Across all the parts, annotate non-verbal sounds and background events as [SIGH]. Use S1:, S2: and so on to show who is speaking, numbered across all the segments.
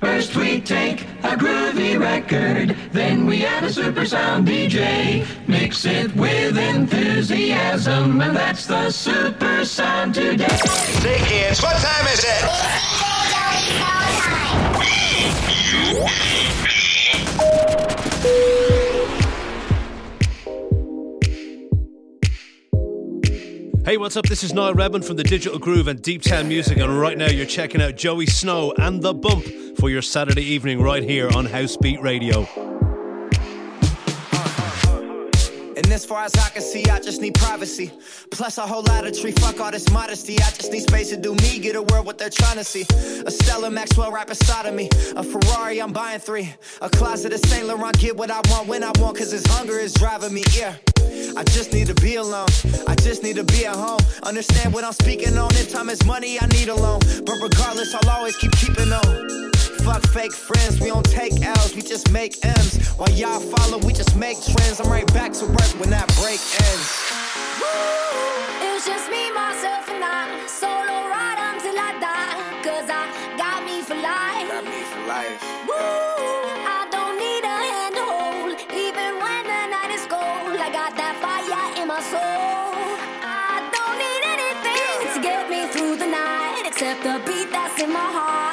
S1: First we take a groovy record, then we add a super sound DJ. Mix it with enthusiasm, and that's the super sound today.
S2: Say kids, what time is it?
S3: Hey, what's up? This is Niall Redmond from the Digital Groove and Deep Town Music, and right now you're checking out Joey Snow and The Bump for your Saturday evening right here on Housebeat Radio.
S4: As far as I can see, I just need privacy. Plus a whole lot of tree. Fuck all this modesty. I just need space to do me. Get a world what they're trying to see. A Stella Maxwell right beside of me. A Ferrari, I'm buying three. A closet of Saint Laurent. Get what I want when I want. Cause this hunger is driving me. Yeah. I just need to be alone. I just need to be at home. Understand what I'm speaking on. If time is money, I need a loan. But regardless, I'll always keep keeping on. Fuck fake friends, we don't take L's, we just make M's. While y'all follow, we just make trends. I'm right back to work when that break ends.
S5: It was just me, myself, and I. Solo ride until I die. Cause I got me for life.
S4: Got me for life.
S5: Woo! I don't need a hand to hold. Even when the night is cold, I got that fire in my soul. I don't need anything to get me through the night except the beat that's in my heart.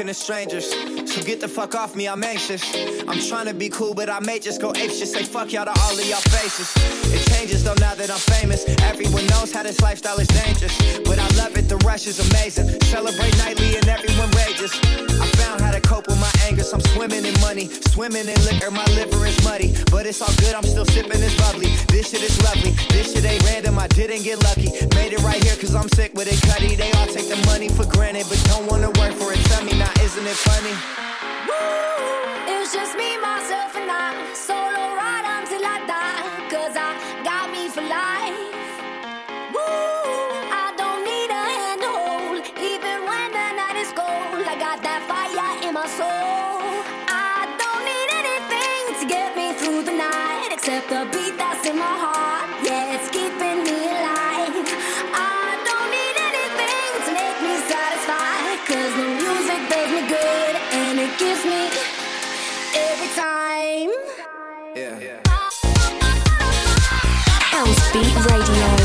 S4: Talking to strangers. So get the fuck off me, I'm anxious. I'm trying to be cool, but I may just go ape shit. Say fuck y'all to all of y'all faces. It changes though now that I'm famous. Everyone knows how this lifestyle is dangerous. But I love it, the rush is amazing. Celebrate nightly and everyone rages. I found how to cope with my anger, so I'm swimming in money. Swimming in liquor, my liver is muddy. But it's all good, I'm still sipping this bubbly. This shit is lovely. This shit ain't random, I didn't get lucky. Made it right here cause I'm sick with it, cutty. They all take the money for granted, but don't wanna work for it. Tell me now, isn't it funny?
S5: It was just me, myself, and I. Solo Beat
S6: Radio.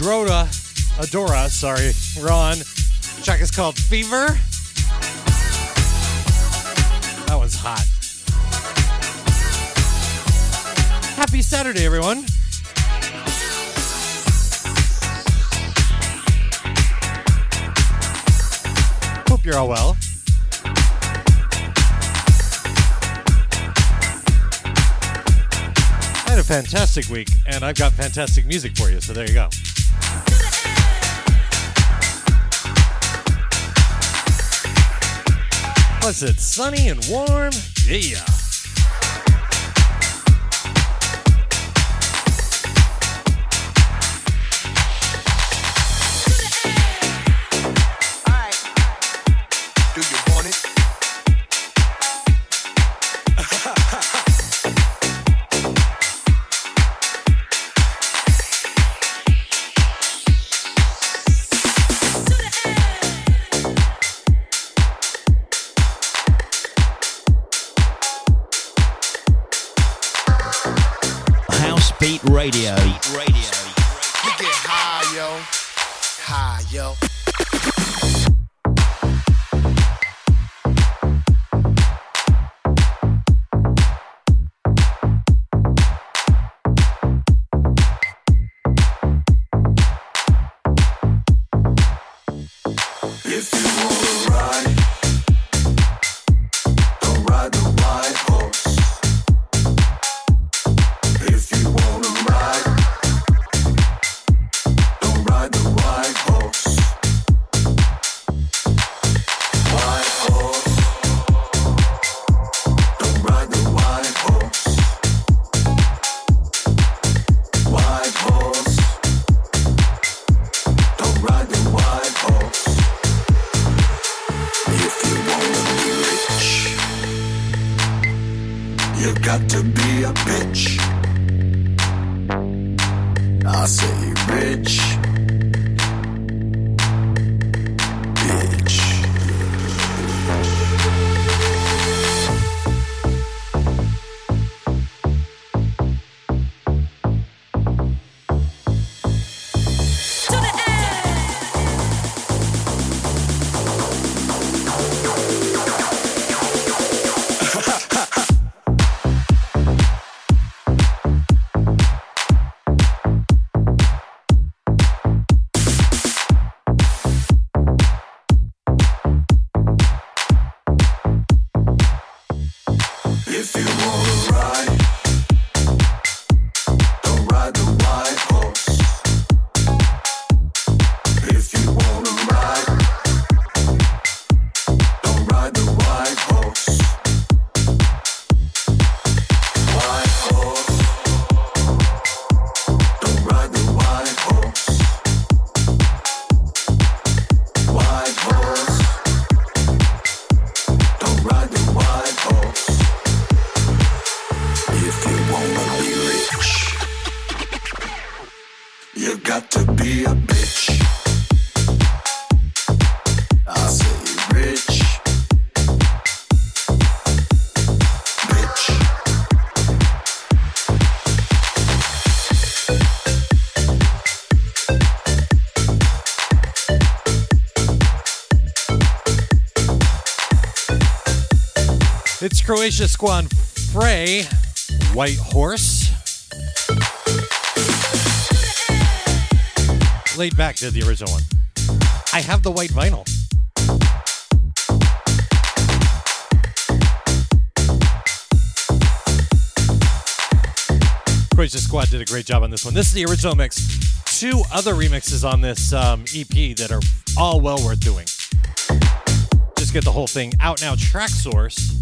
S7: Adora, Adora, sorry, Ron. Track is called Fever. That was hot. Happy Saturday, everyone. Hope you're all well. I had a fantastic week, and I've got fantastic music for you, so there you go. Plus, it's sunny and warm. Yeah.
S8: Radio. Radio.
S9: You get high, yo. High, yo.
S7: Croatia Squad Frey, White Horse. Laid Back did the original one. I have the white vinyl. Croatia Squad did a great job on this one. This is the original mix. Two other remixes on this um, EP that are all well worth doing. Just get the whole thing out now. Traxsource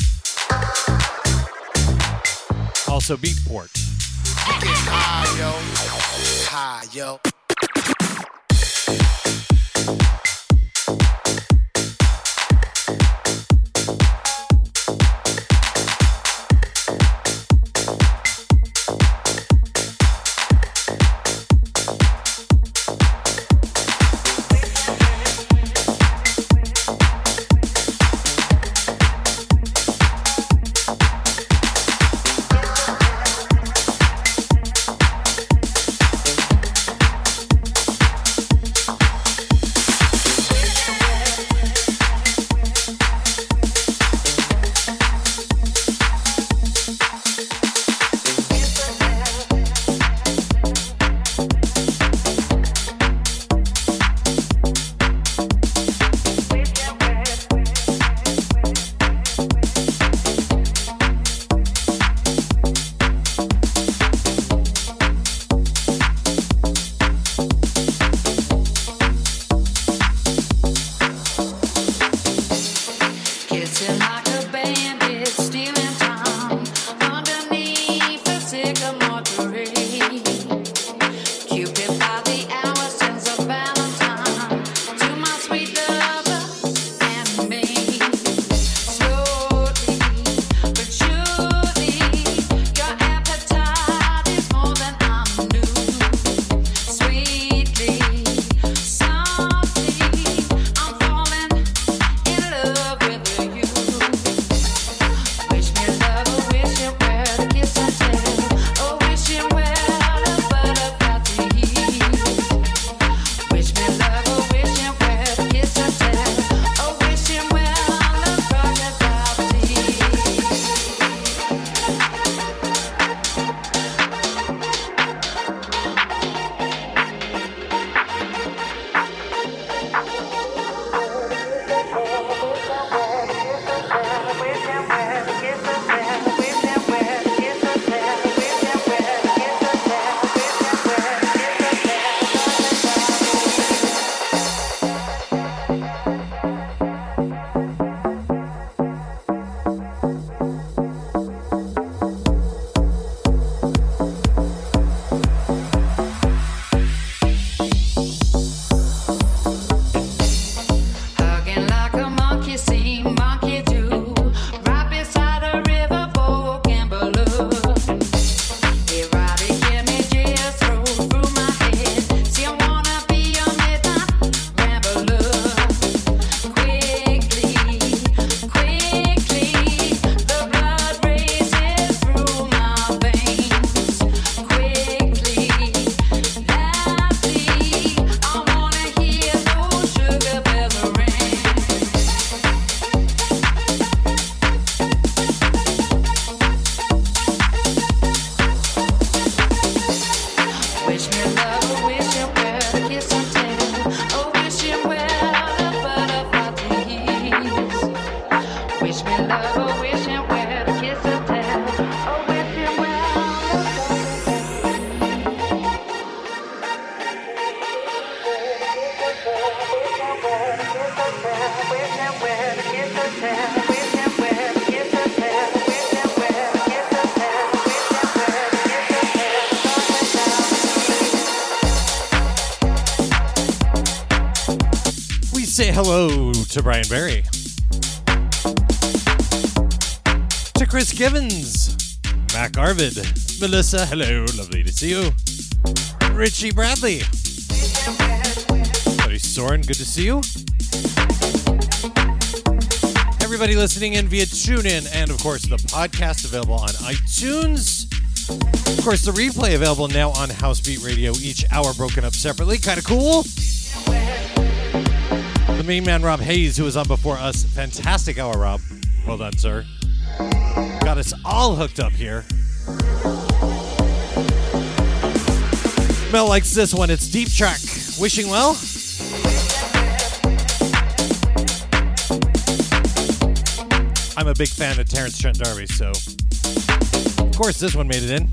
S7: also Beatport.
S2: High, yo. High, yo.
S10: To
S7: Brian Berry. To Chris Givens. Mac Arvid. Melissa, hello. Lovely to see you. Richie Bradley. Buddy Soren, good to see you. Everybody listening in via TuneIn and, of course, the podcast available on iTunes. Of course, the replay available now on Housebeat Radio, each hour broken up separately. Kind of cool. The main man, Rob Hayes, who was on before us. Fantastic hour, Rob. Well done, sir. Got us all hooked up here. Mel likes this one. It's Deep Track. Wishing well. I'm a big fan of Terence Trent D'Arby, so of course this one made it in.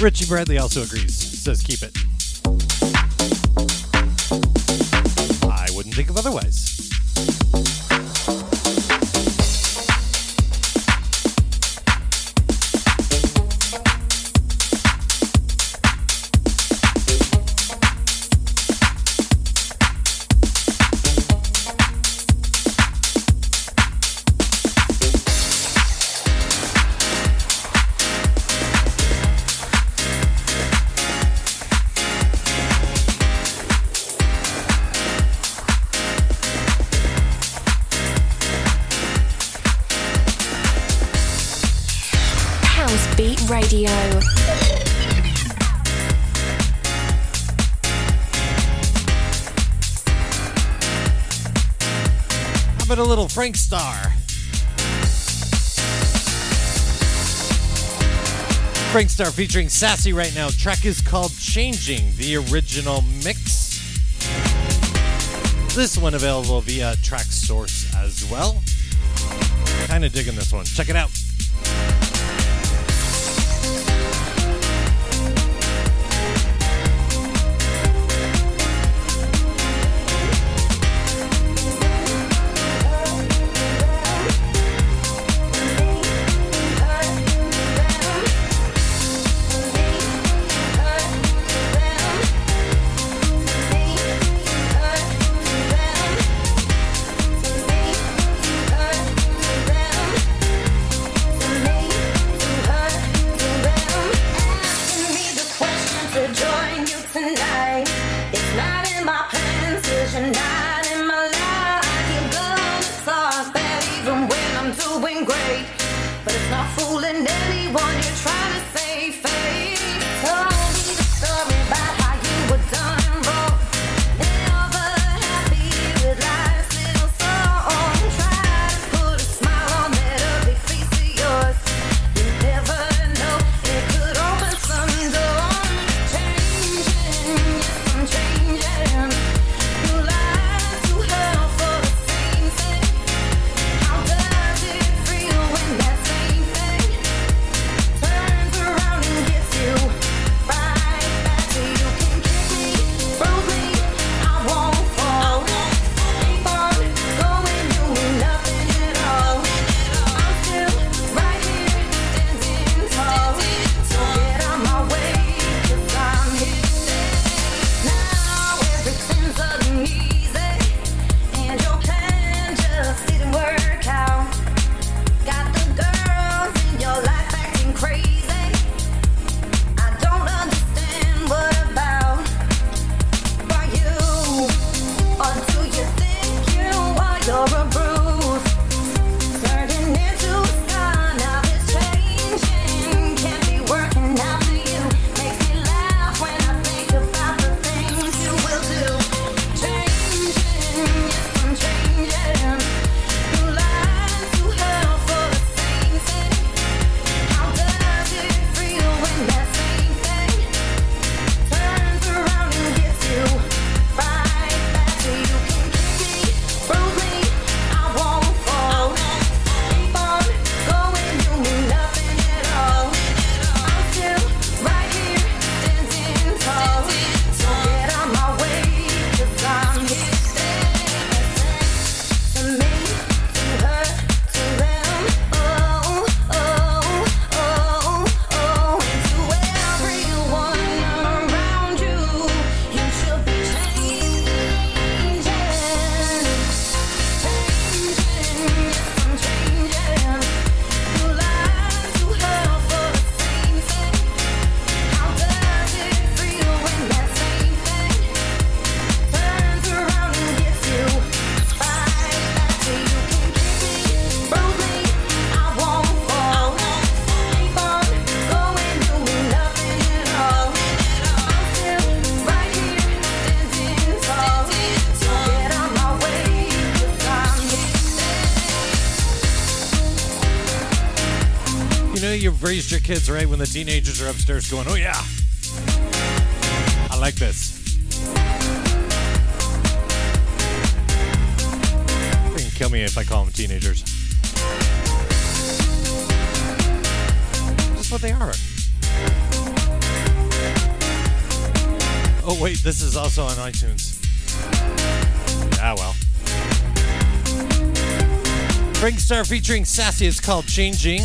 S11: Richie Bradley also agrees, says keep it. I wouldn't think of otherwise. Frank Star. Frank Star featuring Sassy right now. Track is called Changing, the original mix. This one available via Traxsource as well. Kind of digging this one. Check it out. raised your kids right when the teenagers are upstairs going, oh yeah, I like this.
S2: They can kill me if I call them teenagers. That's what they are. Oh wait, this is also on iTunes. Ah well. Frank Star featuring Sassy is called Changing.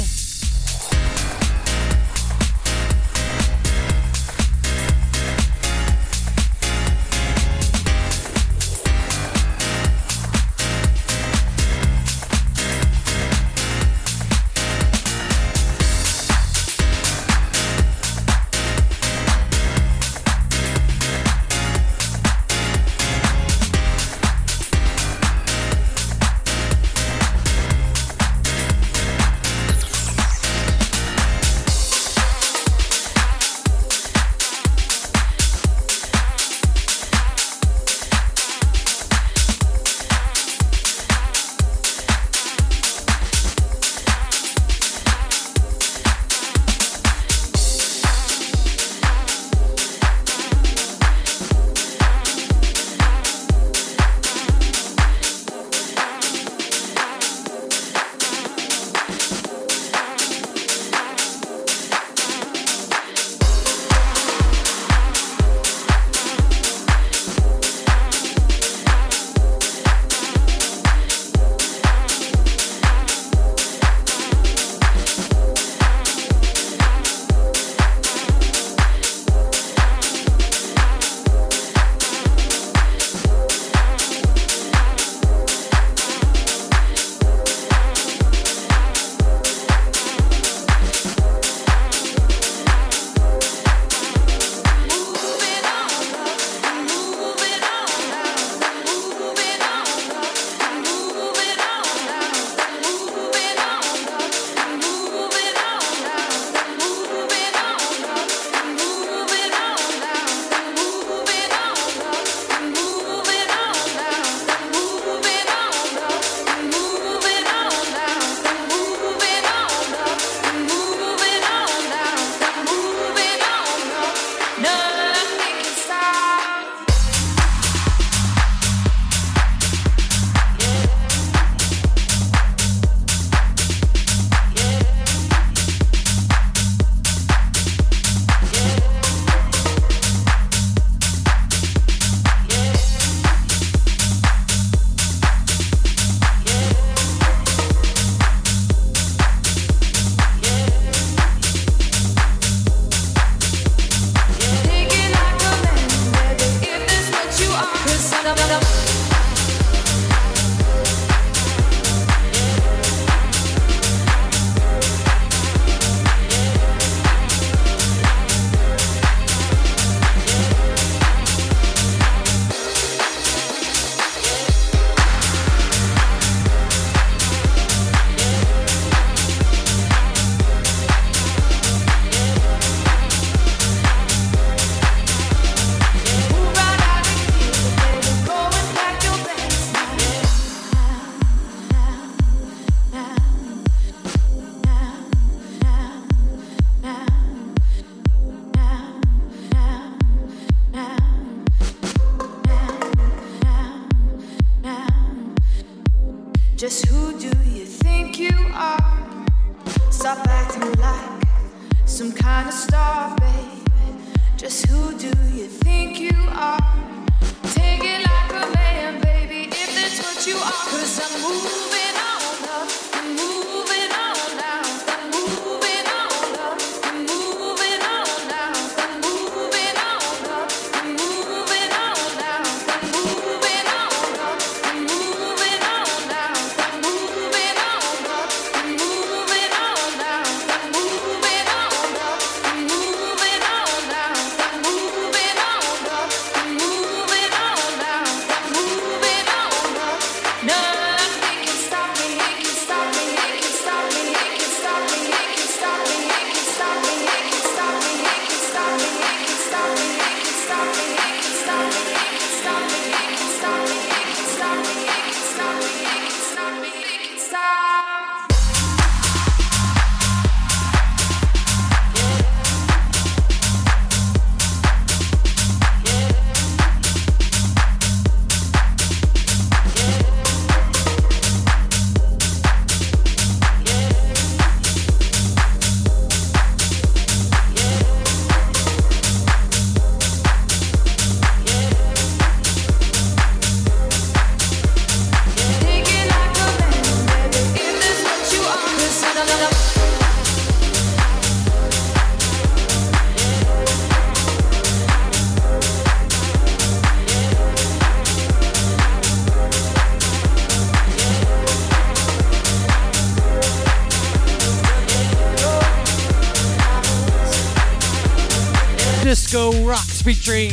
S7: Disco Rocks featuring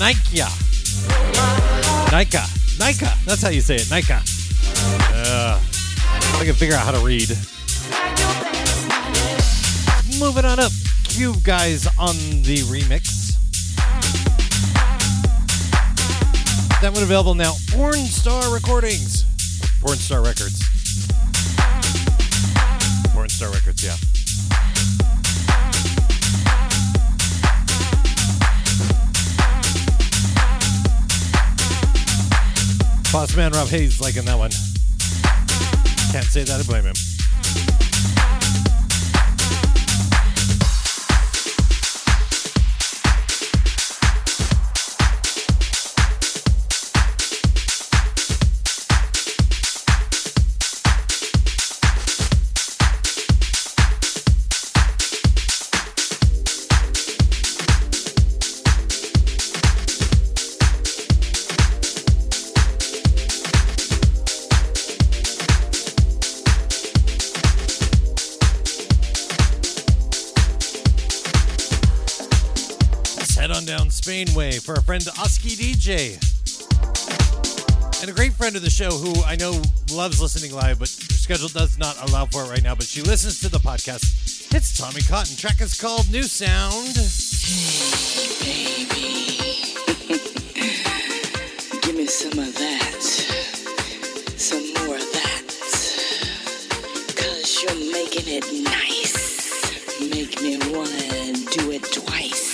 S7: Nika. Nika. Nika. That's how you say it. Nika. Uh, I can figure out how to read. Moving on up. Cube guys on the remix. That one available now. Porn Star Recordings. Porn Star Records. Porn Star Records, yeah. Boss man Rob Hayes liking that one. Can't say that I blame him. On down Spain way for our friend Oski DJ. And a great friend of the show who I know loves listening live, but her schedule does not allow for it right now, but she listens to the podcast. It's Tommy Cotton. Track is called New Sound.
S12: Baby, [LAUGHS] Give me some of that. Some more of that. Cause you're making it nice. Make me wanna do it twice.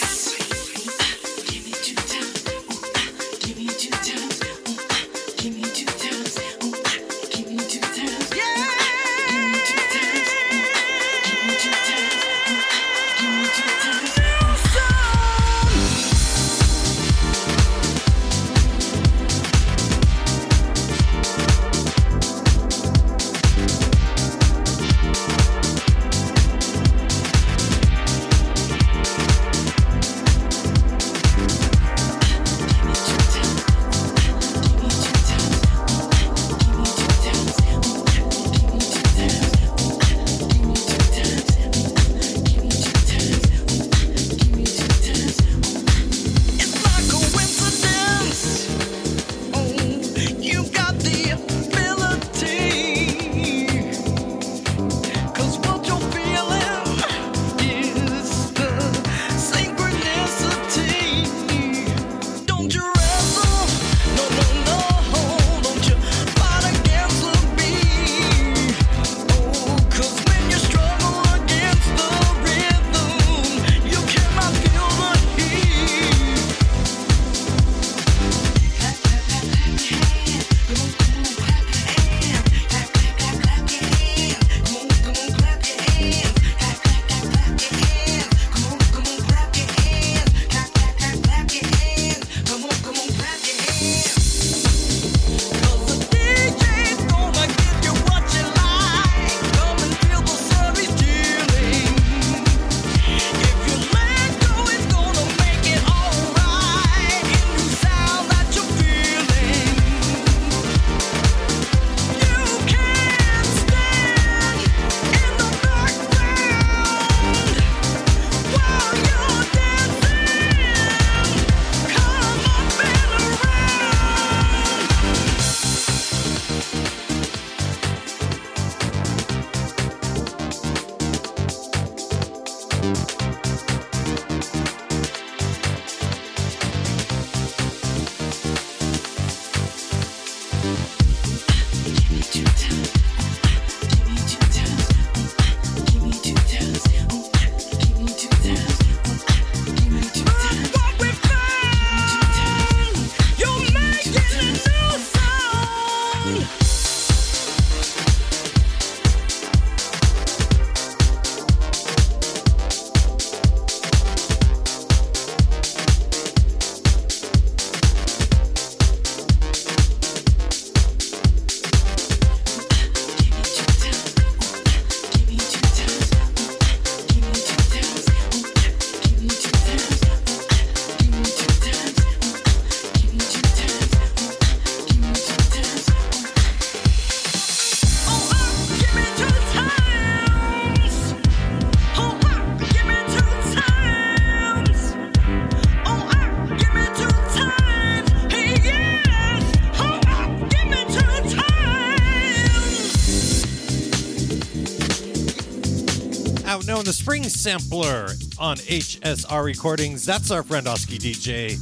S7: Spring Sampler on HSR Recordings. That's our friend Oski DJ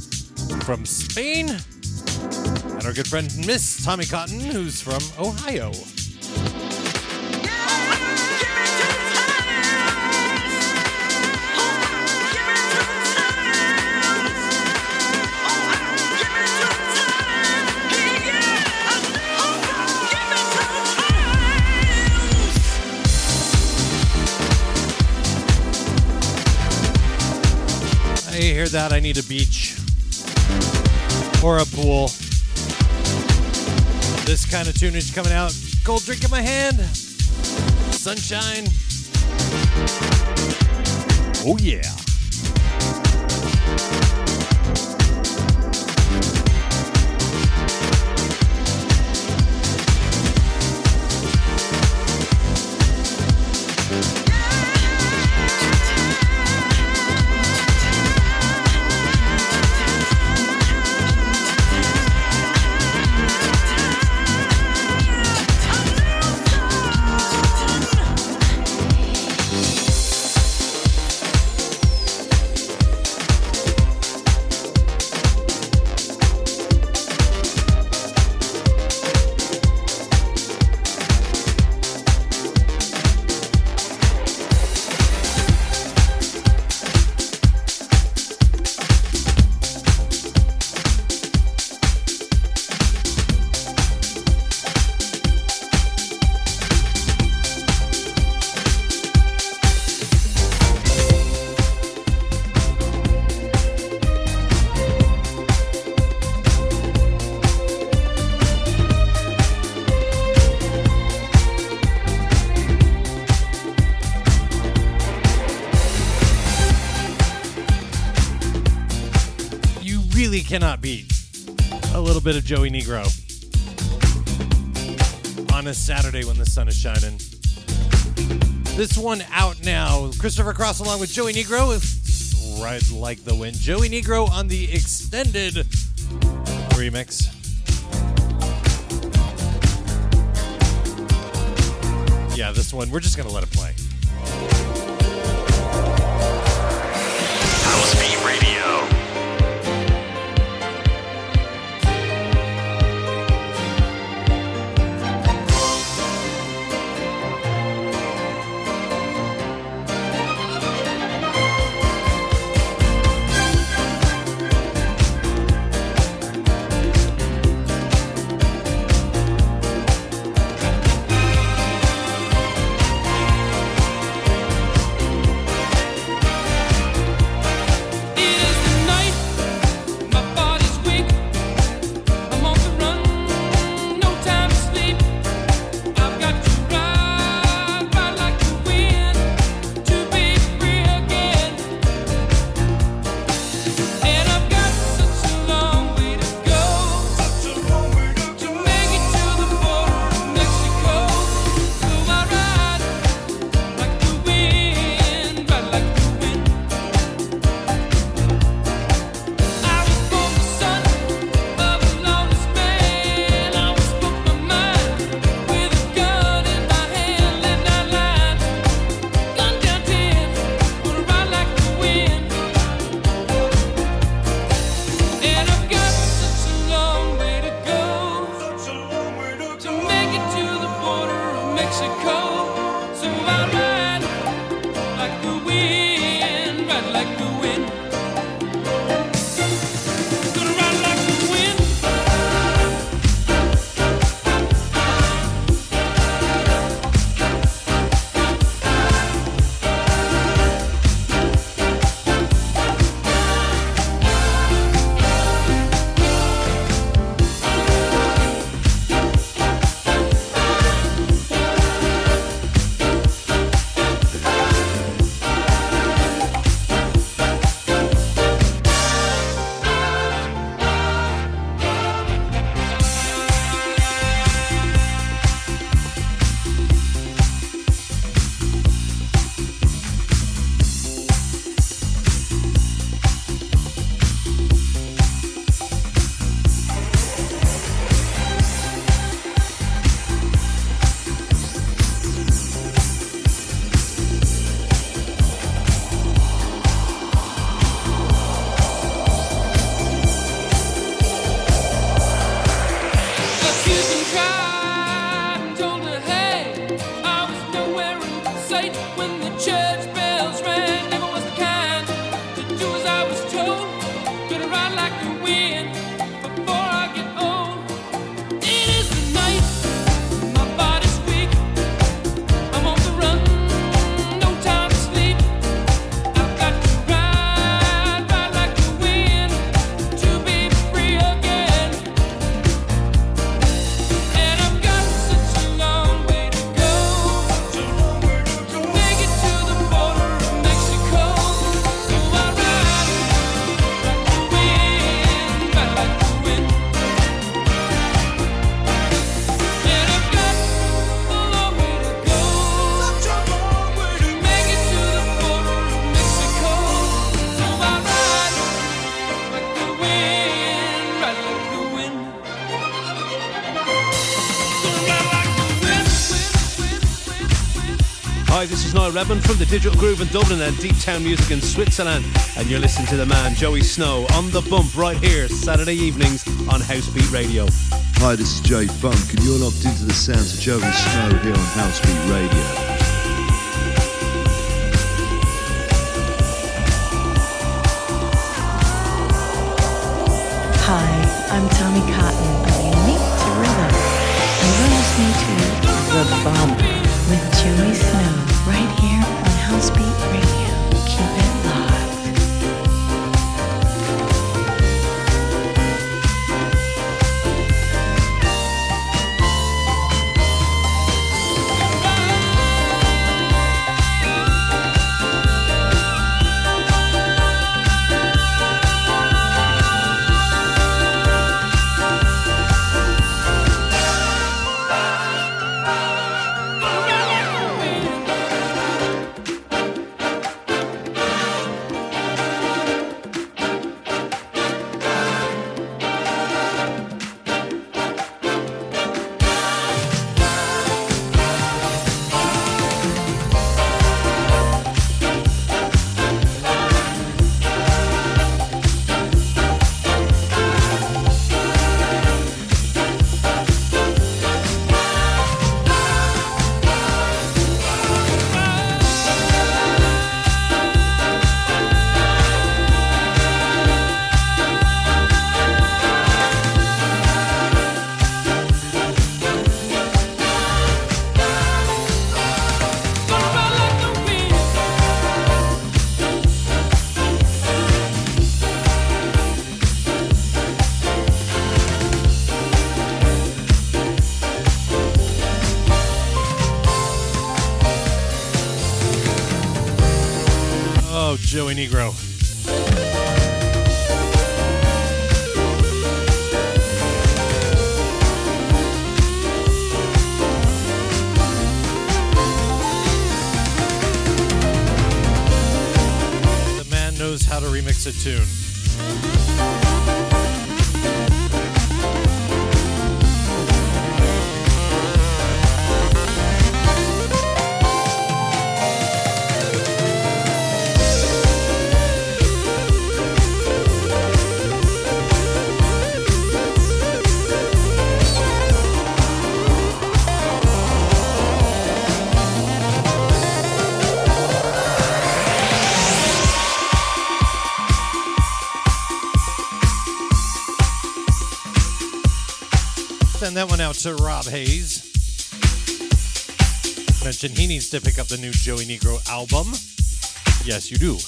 S7: from Spain. And our good friend Miss Tommy Cotton, who's from Ohio. That. I need a beach or a pool. This kind of tunage coming out. Cold drink in my hand. Sunshine. Oh, yeah. Joey Negro on a Saturday when the sun is shining. This one out now. Christopher Cross along with Joey Negro. Ride like the wind. Joey Negro on the extended remix. Yeah, this one, we're just going to let it play.
S3: Is Niall Rebin from the Digital Groove in Dublin and Deep Town Music in Switzerland. And you're listening to the man, Joey Snow, on the bump right here, Saturday evenings on Housebeat Radio.
S13: Hi, this is Jay Funk, and you're locked into the sounds of Joey Snow here on Housebeat Radio.
S14: Hi, I'm Tommy Cotton of Unique to Rhythm, and you're listening to The Bump with Joey Snow right here on Housebeat Radio. Keep it
S7: Joey Negro. Send that one out to Rob Hayes. Mentioned he needs to pick up the new Joey Negro album. Yes, you do.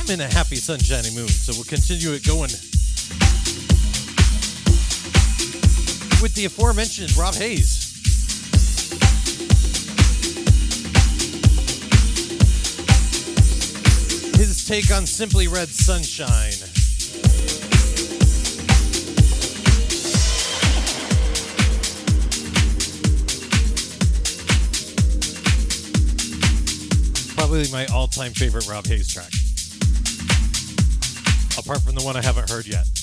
S7: I'm in a happy, sunshiny mood, so we'll continue it going with the aforementioned Rob Hayes. Take on Simply Red Sunshine. Probably my all time favorite Rob Hayes track. Apart from the one I haven't heard yet.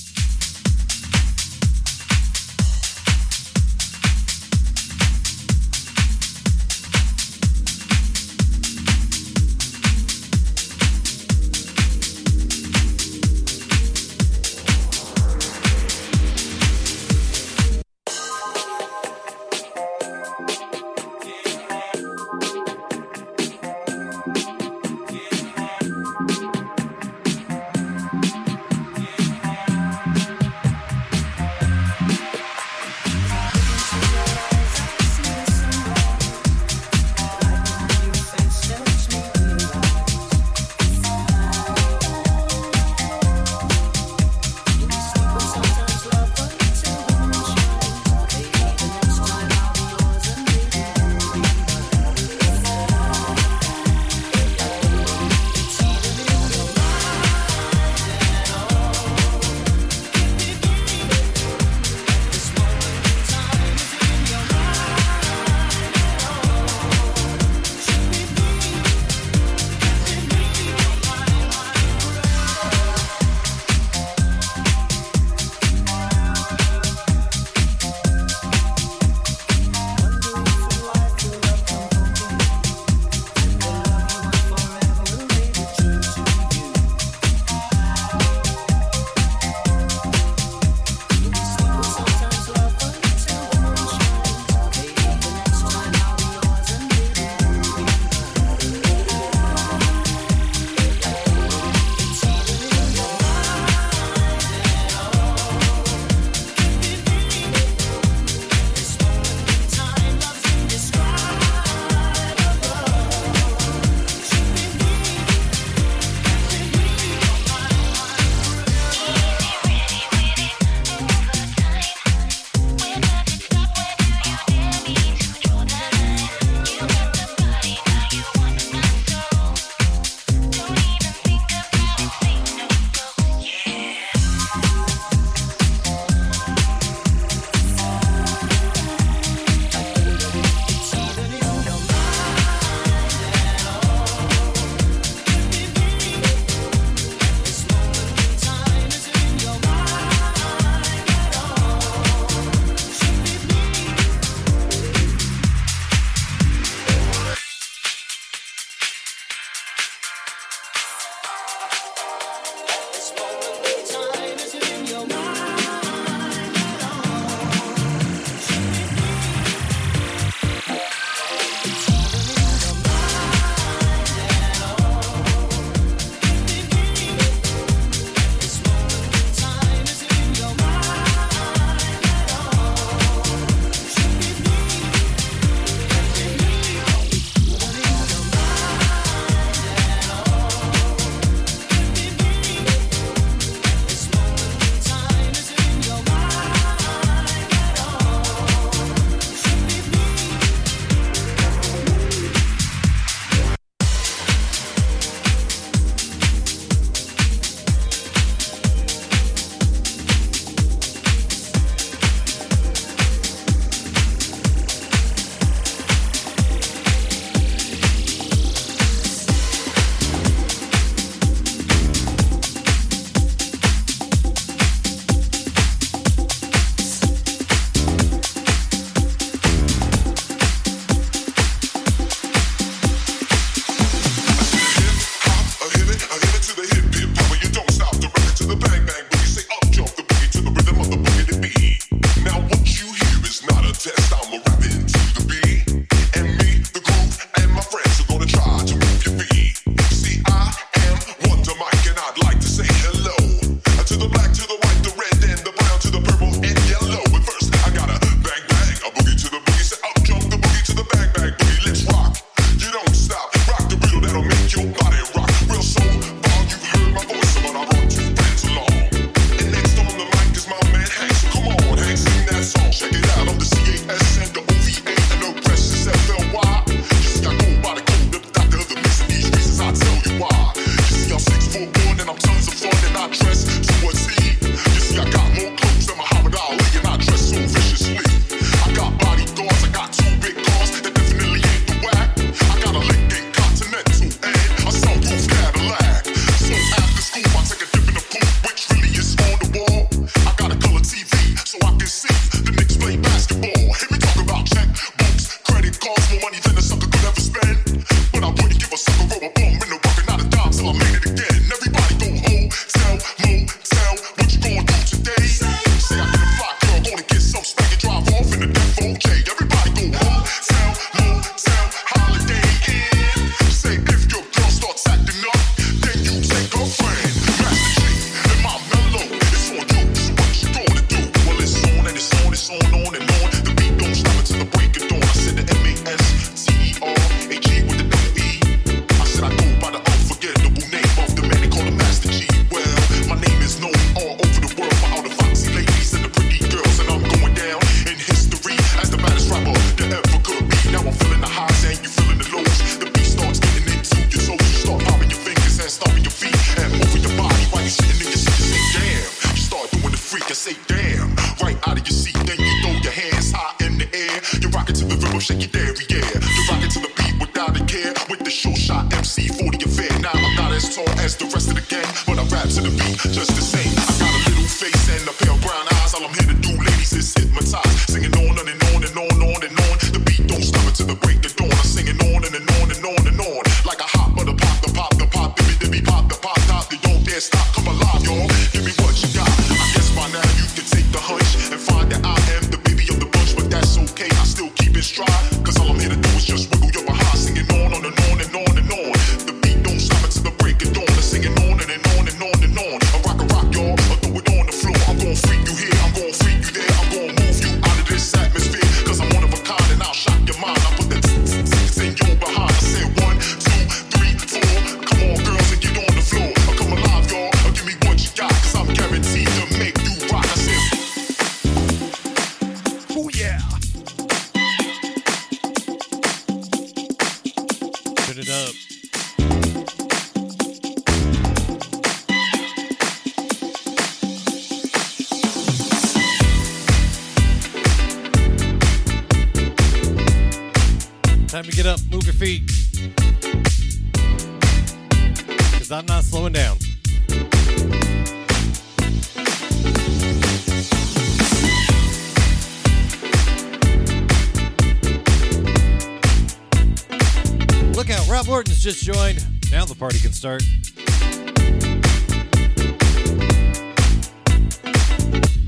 S7: Rob Horton's just joined. Now the party can start.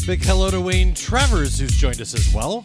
S7: Big hello to Wayne Travers, who's joined us as well.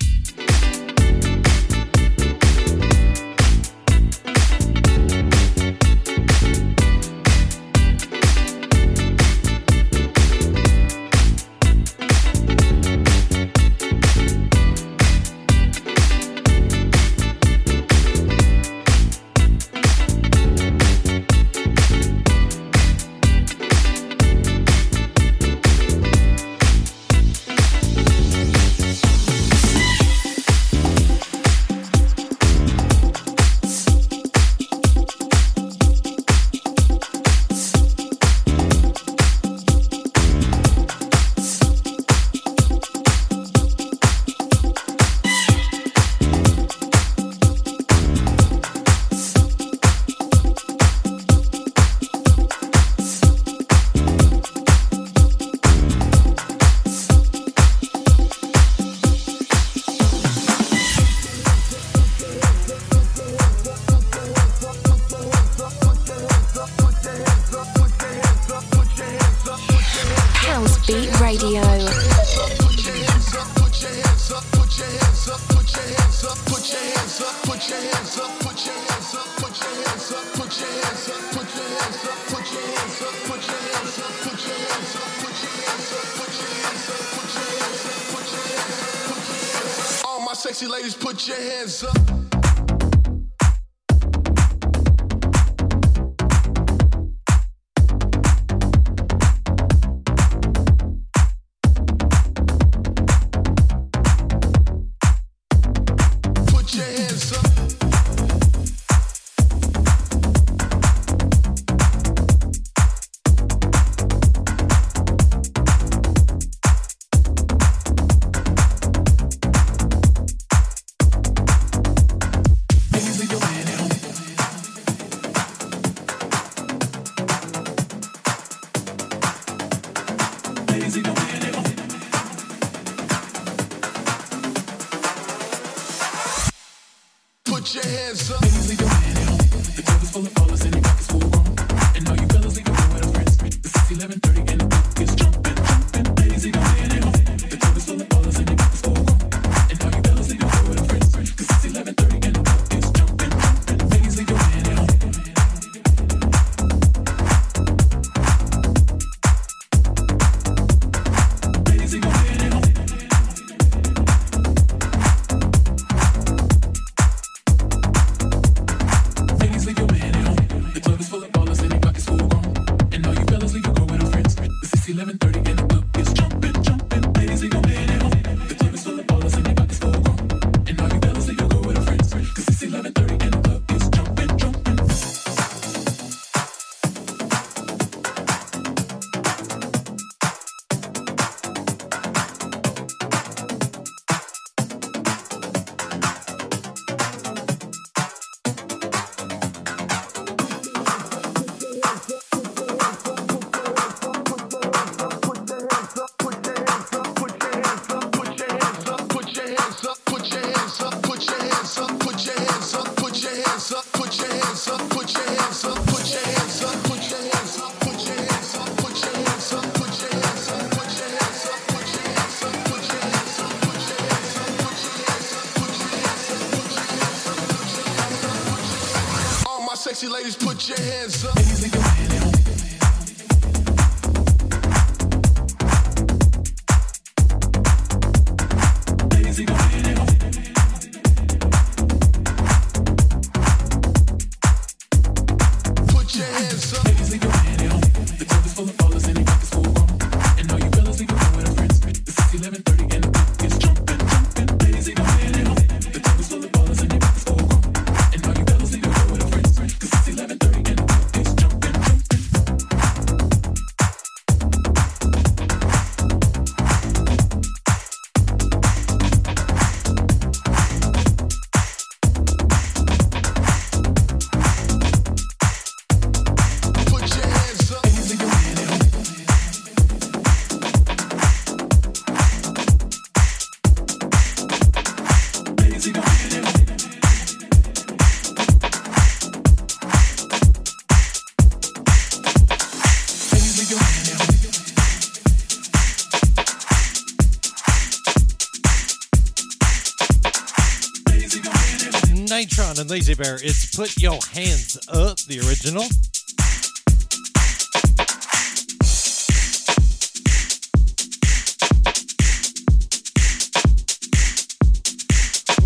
S7: Lazy Bear. It's Put Your Hands Up, the original.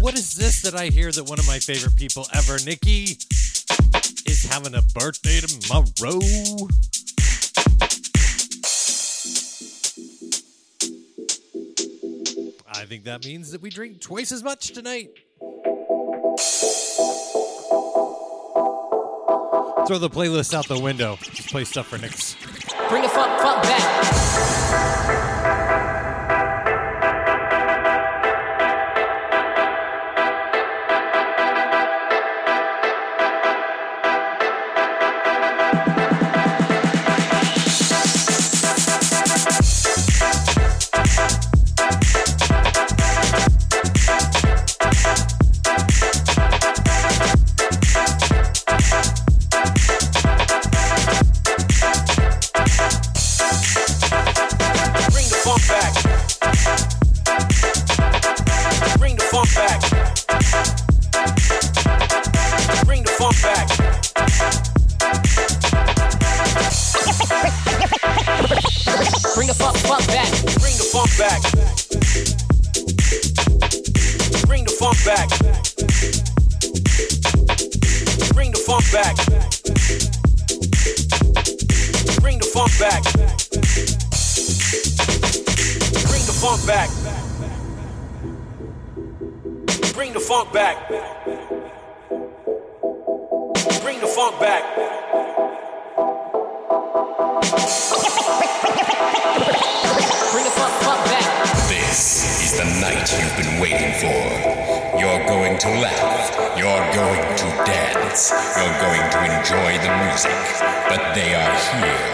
S7: What is this that I hear that one of my favorite people ever, Nikki, is having a birthday tomorrow? I think that means that we drink twice as much tonight. Throw the playlist out the window. Just play stuff for Nick's.
S15: Bring the fuck, fuck back.
S16: funk back. Bring the funk back. Bring the funk,
S15: funk back.
S17: This is the night you've been waiting for. You're going to laugh. You're going to dance. You're going to enjoy the music. But they are here.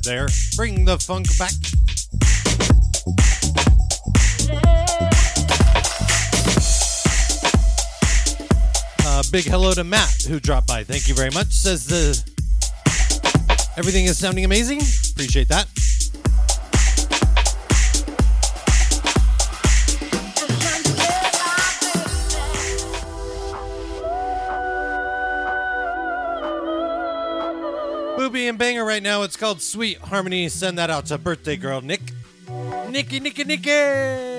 S18: right there. Bring the funk back. Uh, big hello to Matt who dropped by. Thank you very much. Says the everything is sounding amazing. Appreciate that. right now. It's called Sweet Harmony. Send that out to birthday girl Nick.
S19: Nikki, Nikki,
S15: Nikki!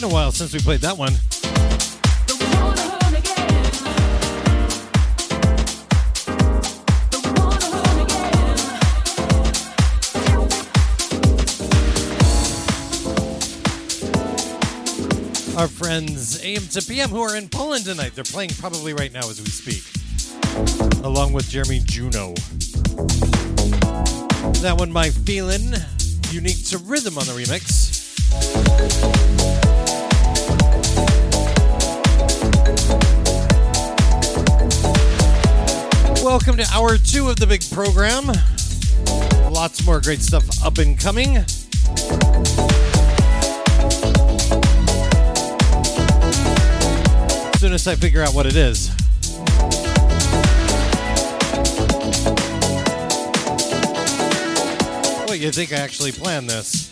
S15: been a while since we played that one. Our friends AM to PM who are in Poland tonight. They're playing probably right now as we speak, along with Jeremy Juno.
S7: That one, My feeling, unique to Rhythm on the remix. Welcome to hour two of the big program. Lots more great stuff up and coming. As soon as I figure out what it is. What, you think I actually planned this?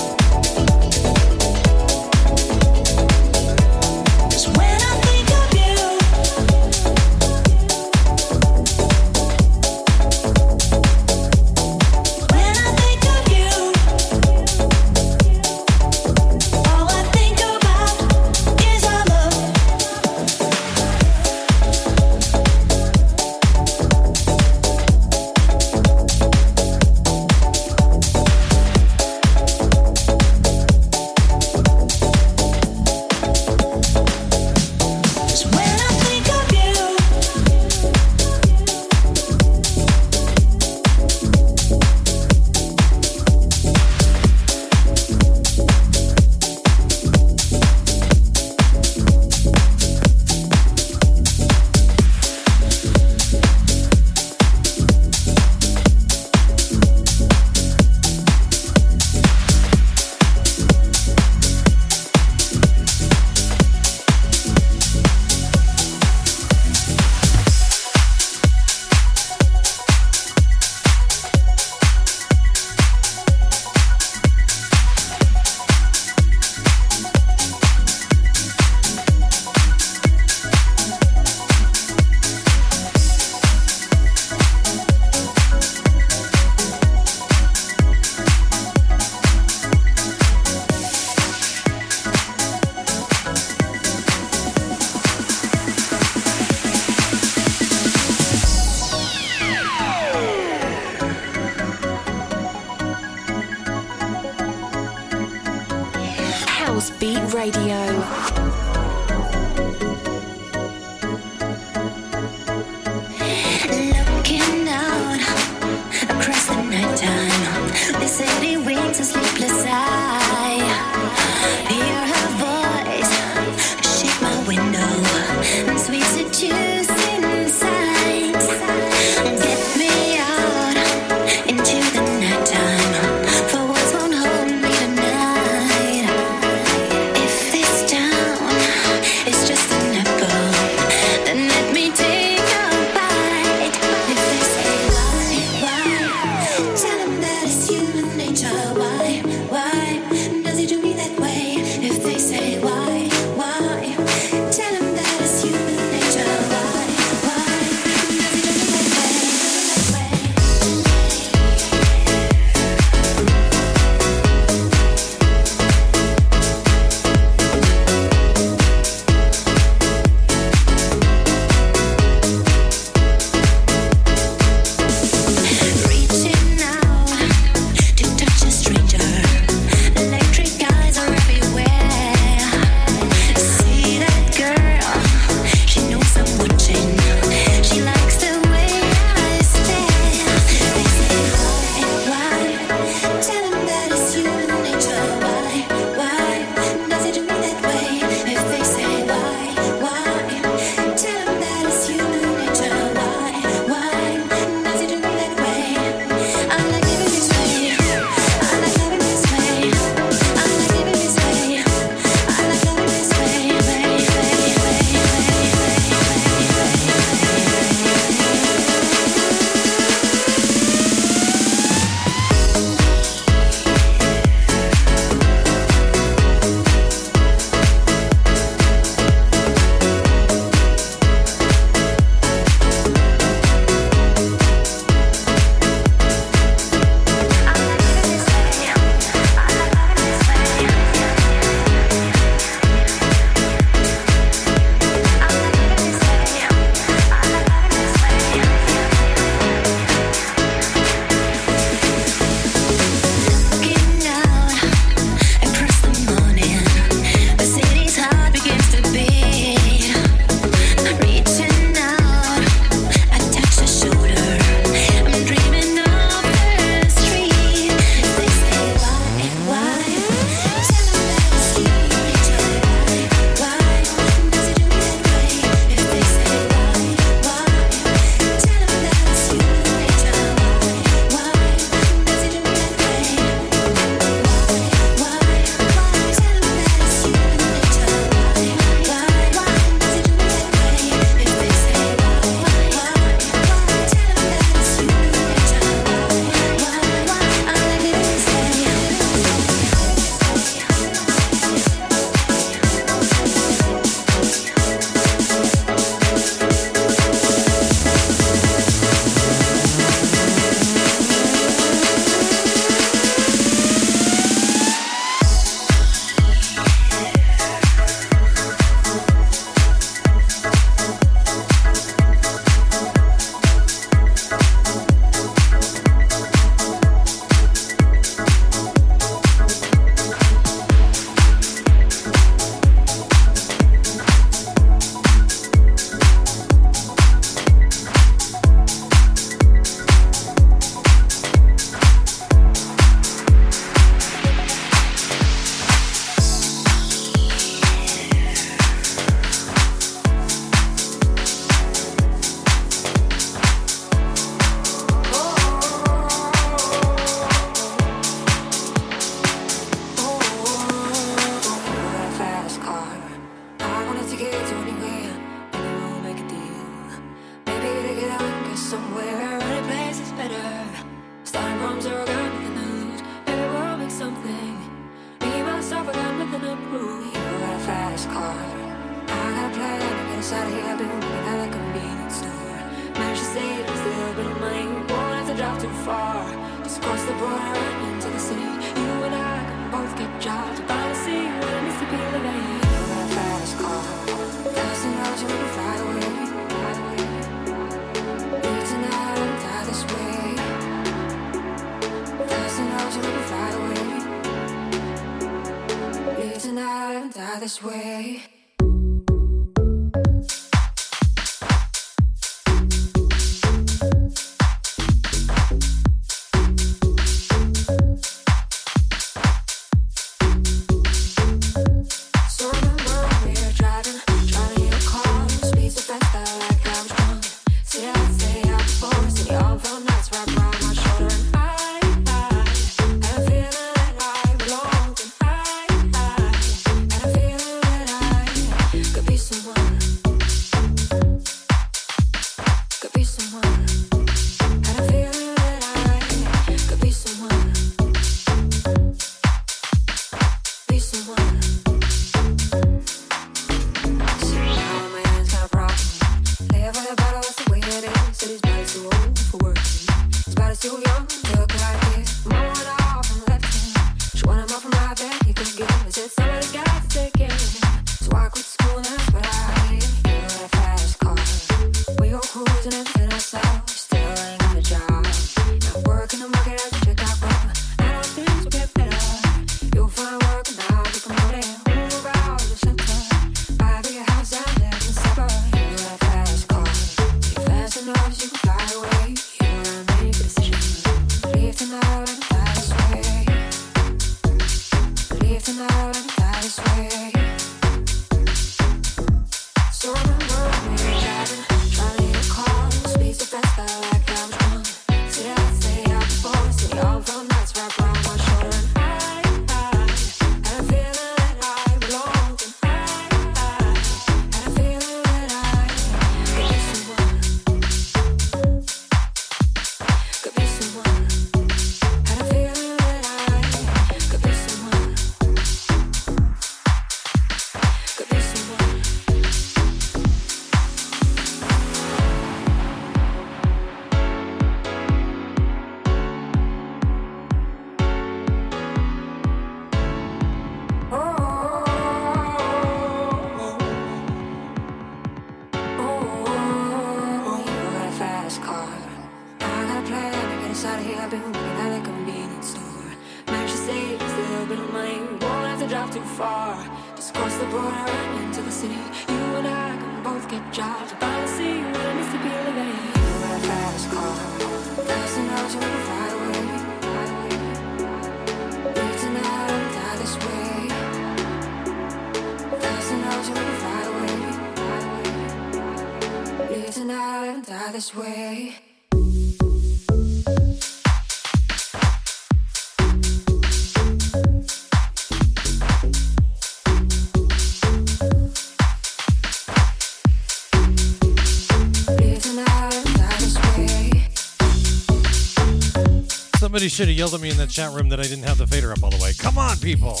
S20: Somebody
S7: should have yelled at me in the chat room that I didn't have the fader up all the way. Come on, people!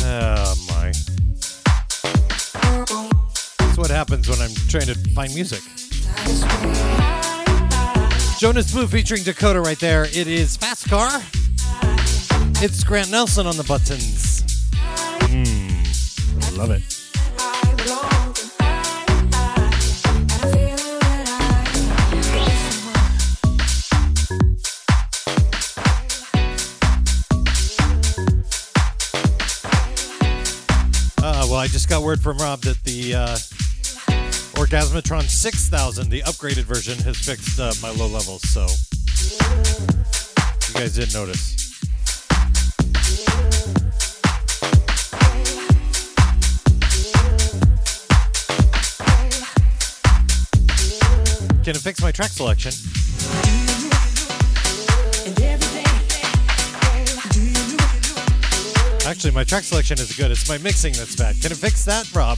S7: Oh, my. That's what happens when I'm trying to find music. Jonas Blue featuring Dakota right there. It is Fast Car. It's Grant Nelson on the buttons. Mmm, I love it. got word from Rob that the uh, Orgasmatron 6000, the upgraded version, has fixed uh, my low levels, so you guys didn't notice. Can it fix my track selection? actually, my track selection is good. It's my mixing that's bad. Can it fix that, Rob?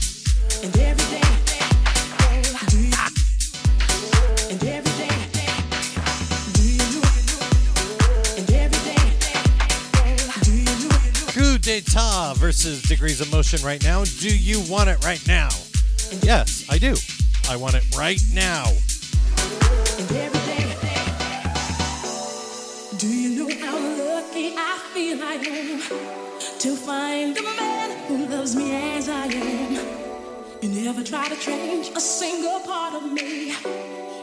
S7: Coup d'etat versus Degrees of Motion right now. Do you want it right now? Yes, I do. I want it right now.
S21: Do you know how lucky I feel I am? to find the man who loves me as I am. You never try to change a single part of me.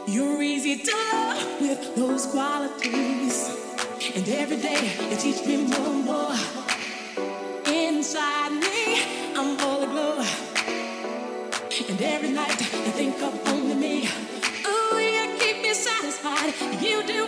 S21: You're easy to love with those qualities. And every day you teach me more and more. Inside me, I'm all aglow. And every night you think of only me. Oh you keep me satisfied. You do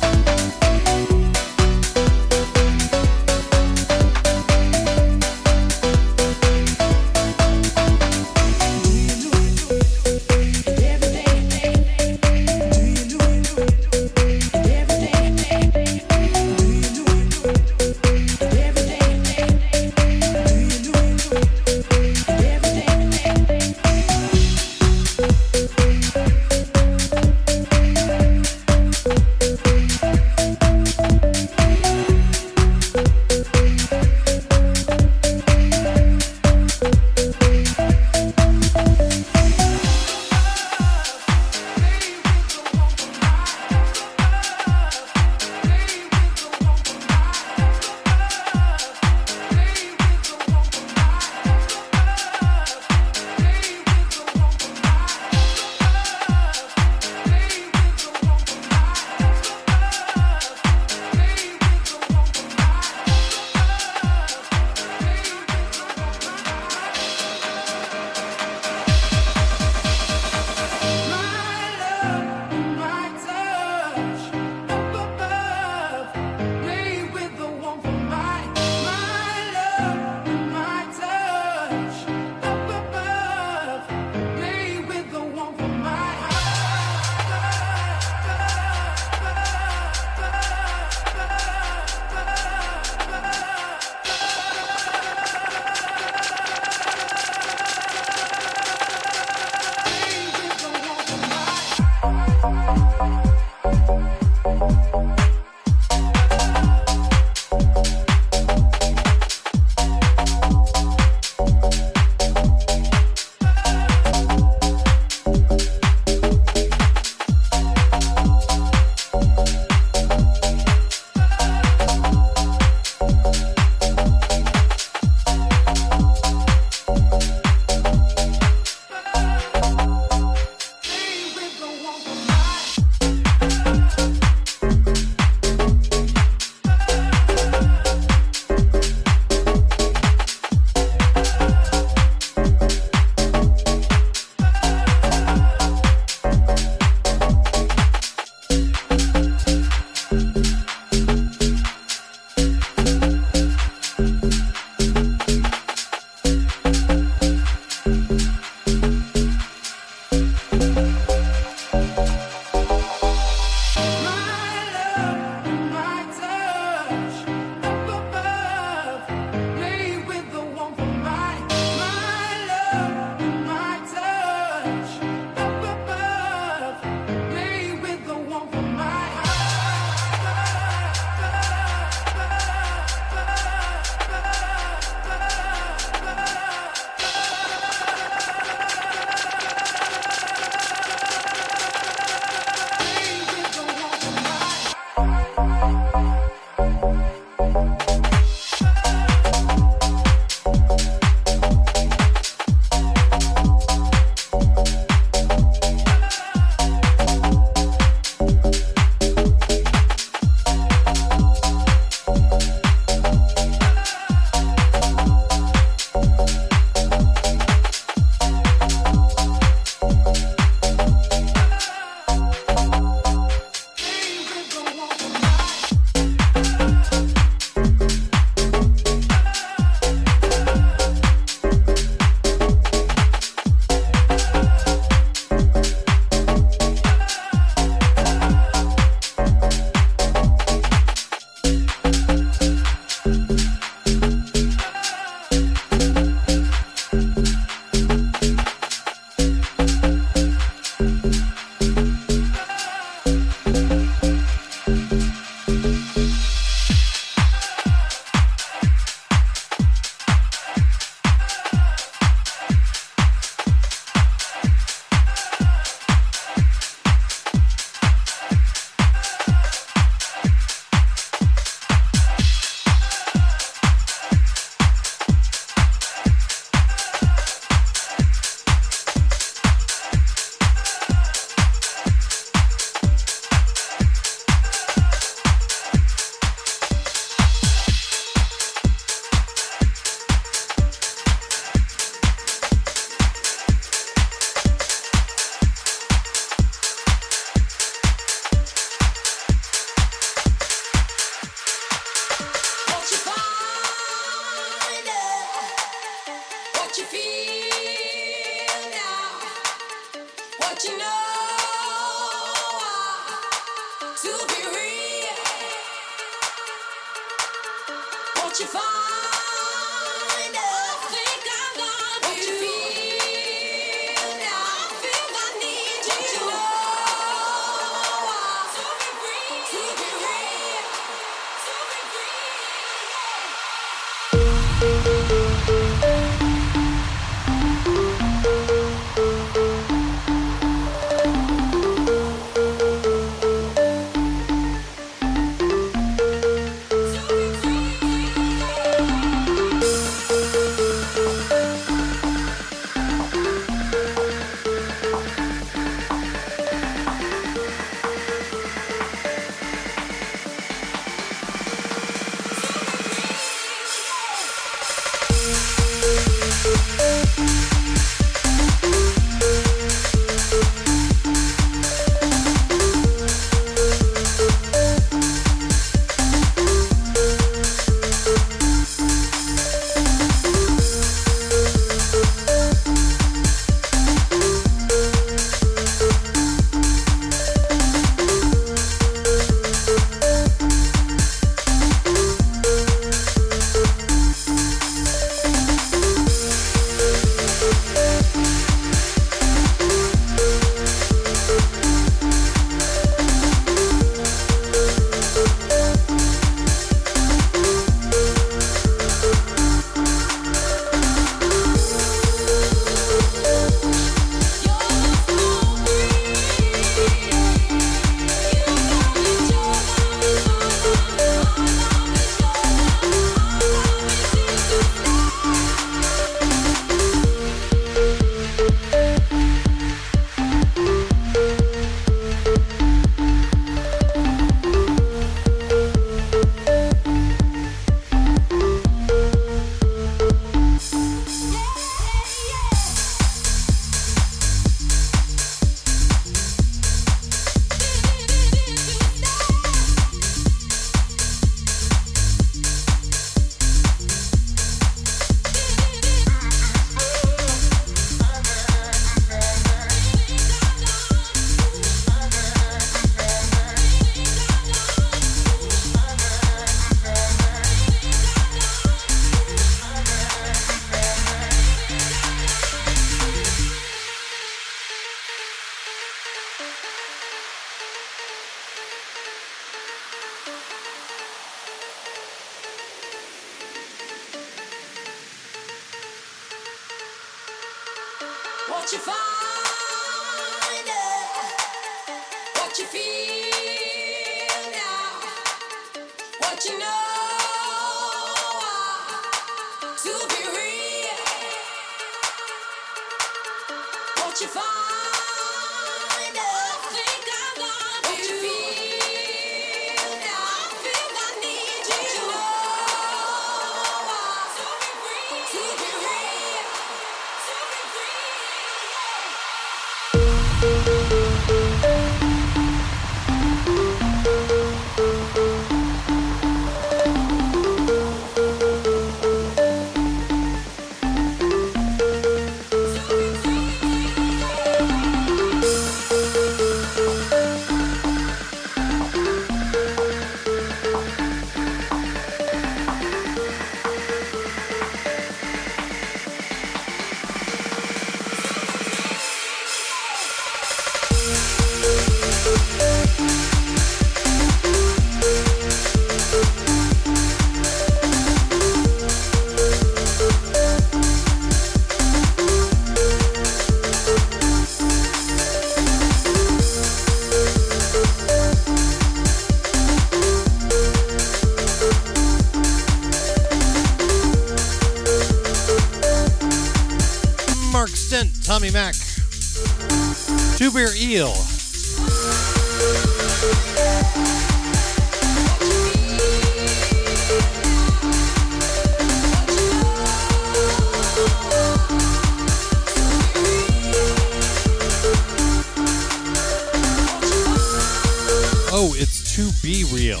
S21: to
S7: be real.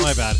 S22: My bad.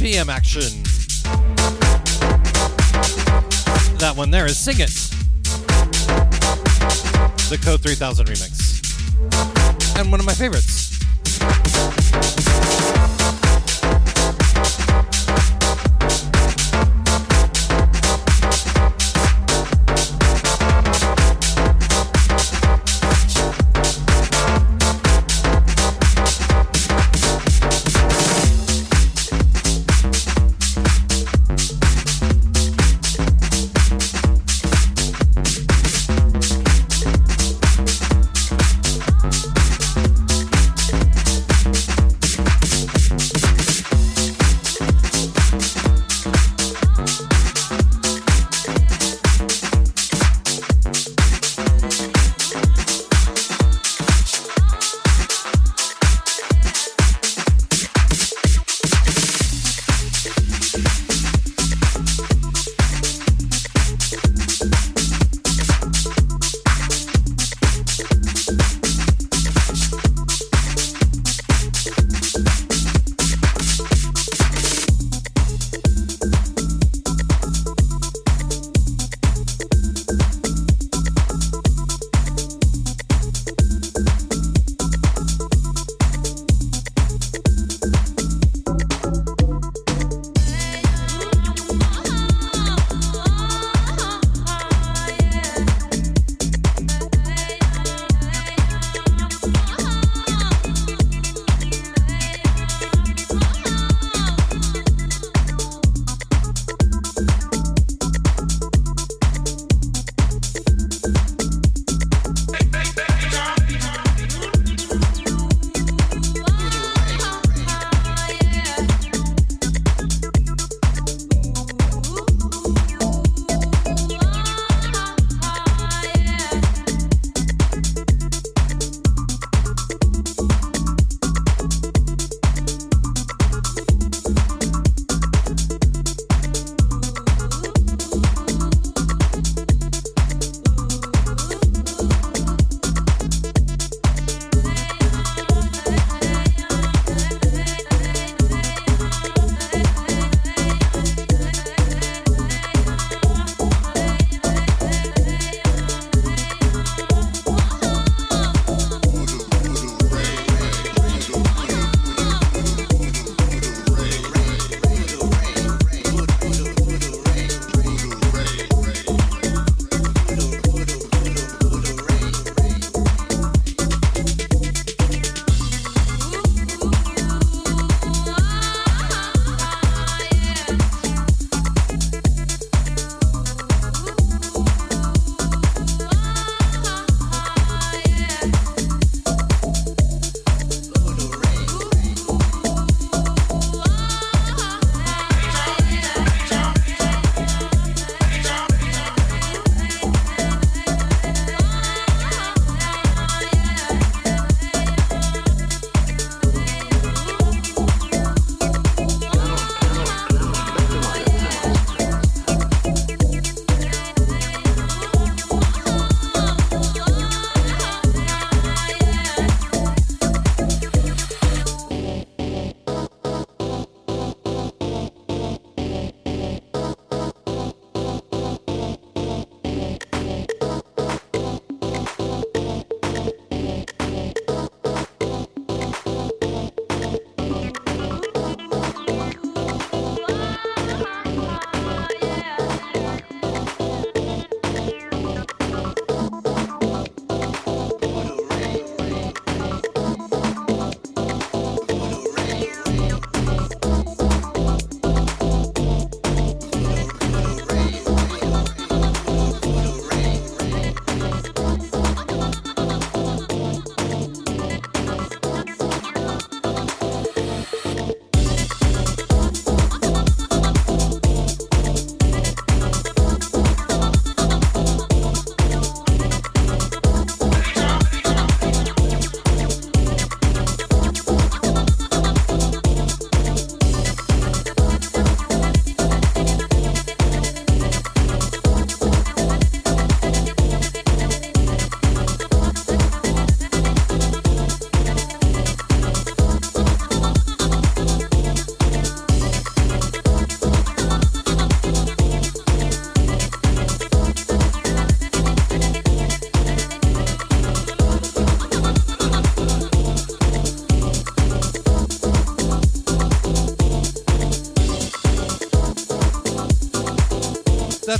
S7: PM action. That one there is Sing It. The Code 3000 remix. And one of my favorites.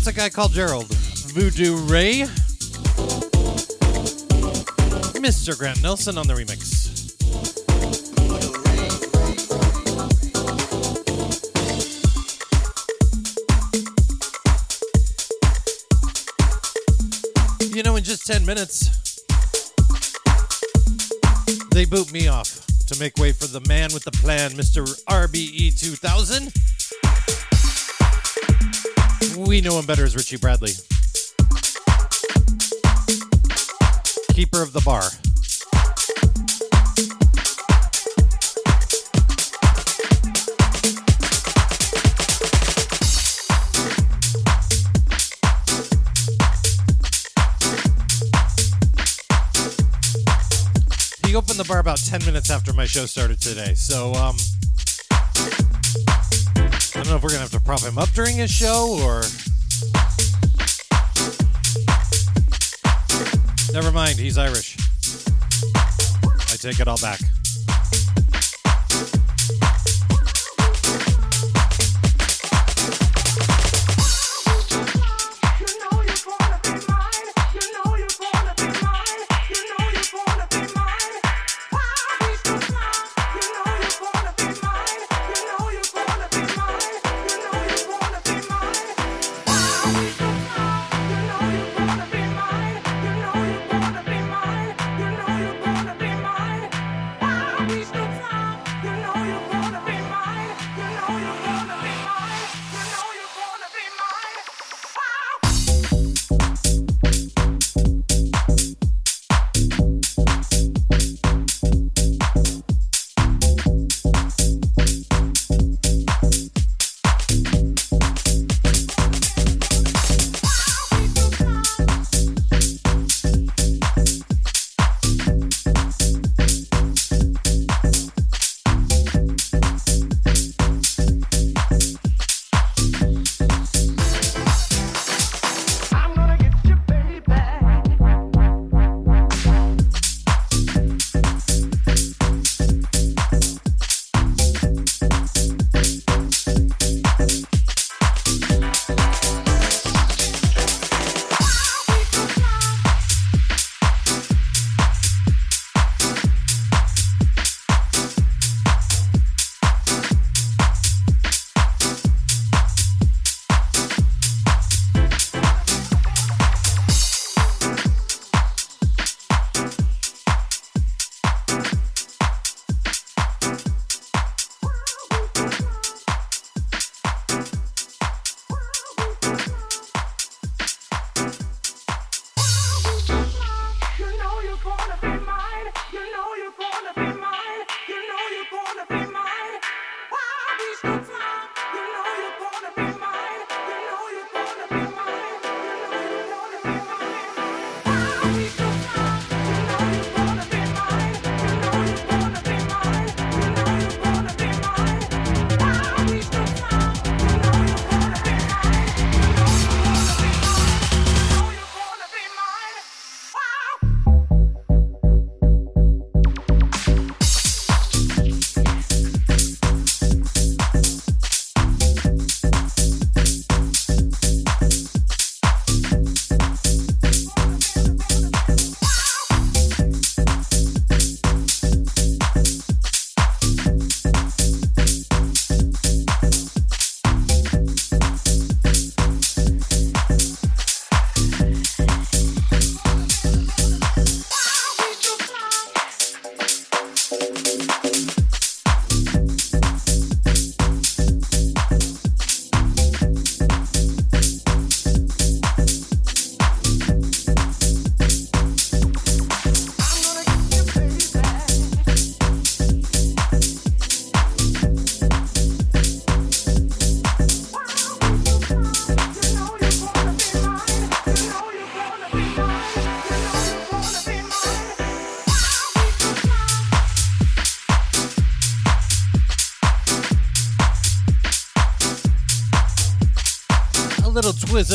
S7: That's a guy called Gerald. Voodoo Ray. Mr. Grant Nelson on the remix. You know, in just 10 minutes, they boot me off to make way for the man with the plan, Mr. RBE 2000. We know him better as Richie Bradley. Keeper of the bar. He opened the bar about 10 minutes after my show started today. So, um, know if we're going to have to prop him up during his show or. Never mind, he's Irish. I take it all back.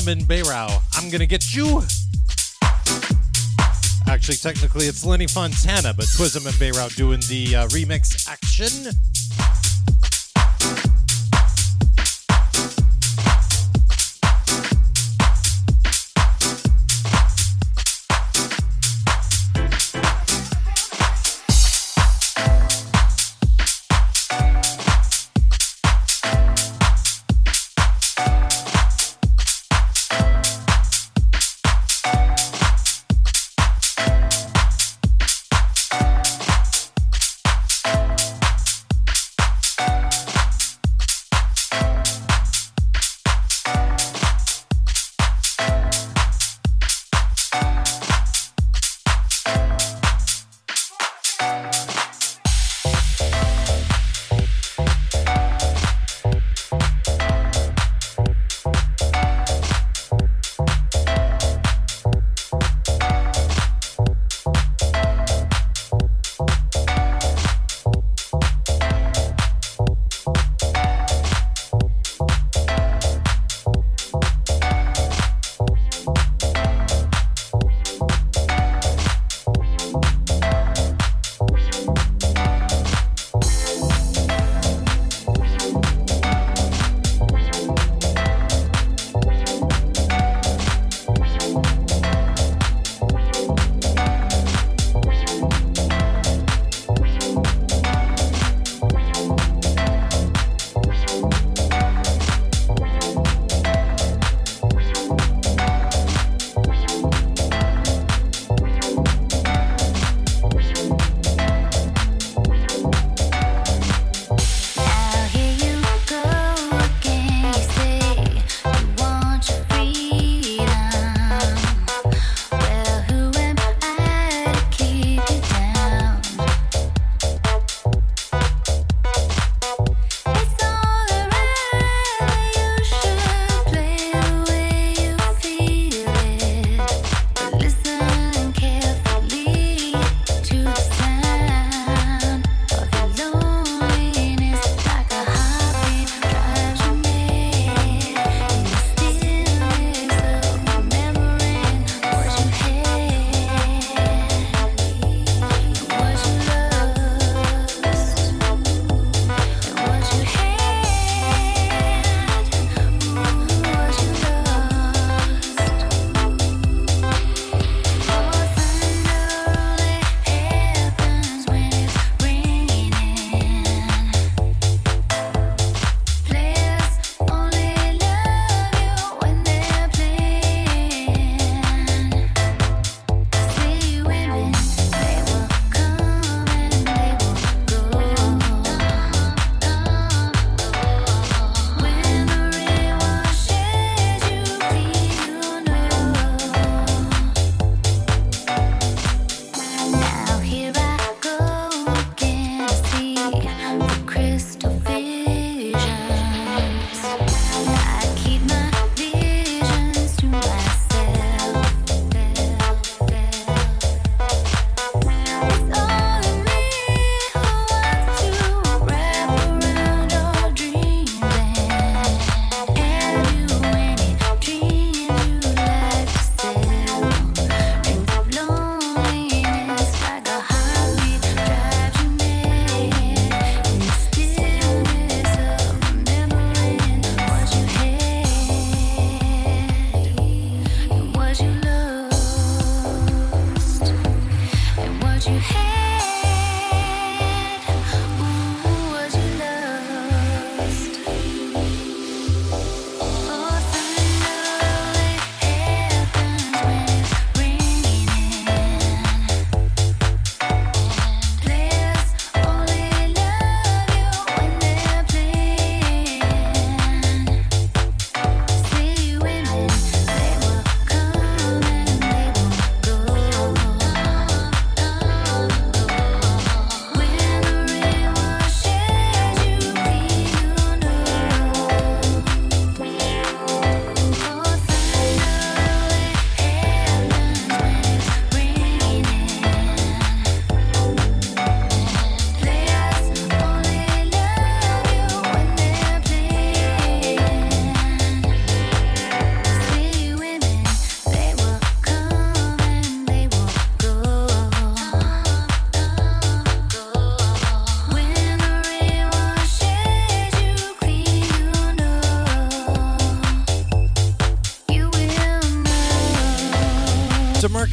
S7: And Bayrow. I'm gonna get you. Actually, technically, it's Lenny Fontana, but Twism and Bayrow doing the uh, remix action.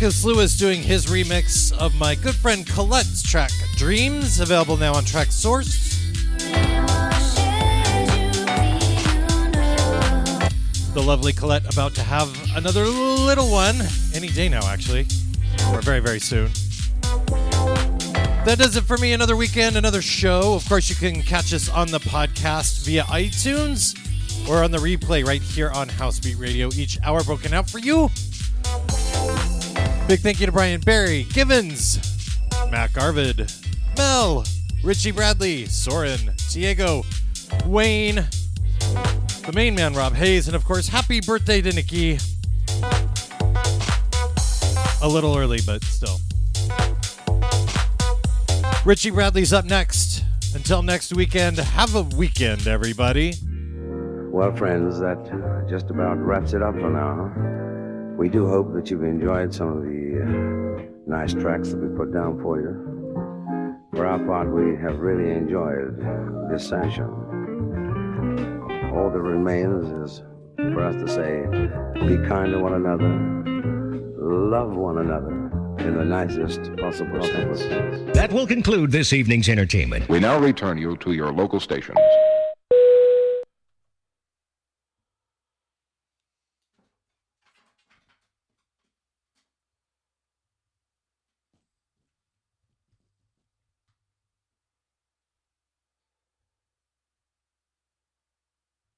S7: Demarcus Lewis doing his remix of my good friend Colette's track Dreams, available now on Traxsource. The lovely Colette about to have another little one any day now, actually, or very, very soon. That does it for me. Another weekend, another show. Of course, you can catch us on the podcast via iTunes or on the replay right here on Housebeat Radio. Each hour broken out for you. Big thank you to Brian Barry, Givens, Matt Garvid, Mel, Richie Bradley, Soren, Diego, Wayne, the main man Rob Hayes, and of course, happy birthday to Nikki. A little early, but still. Richie Bradley's up next. Until next weekend, have a weekend, everybody.
S23: Well, friends, that uh, just about wraps it up for now. We do hope that you've enjoyed some of the uh, nice tracks that we put down for you. For our part, we have really enjoyed this session. All that remains is for us to say, be kind to one another, love one another in the nicest possible sense.
S8: That will conclude this evening's entertainment.
S24: We now return you to your local stations.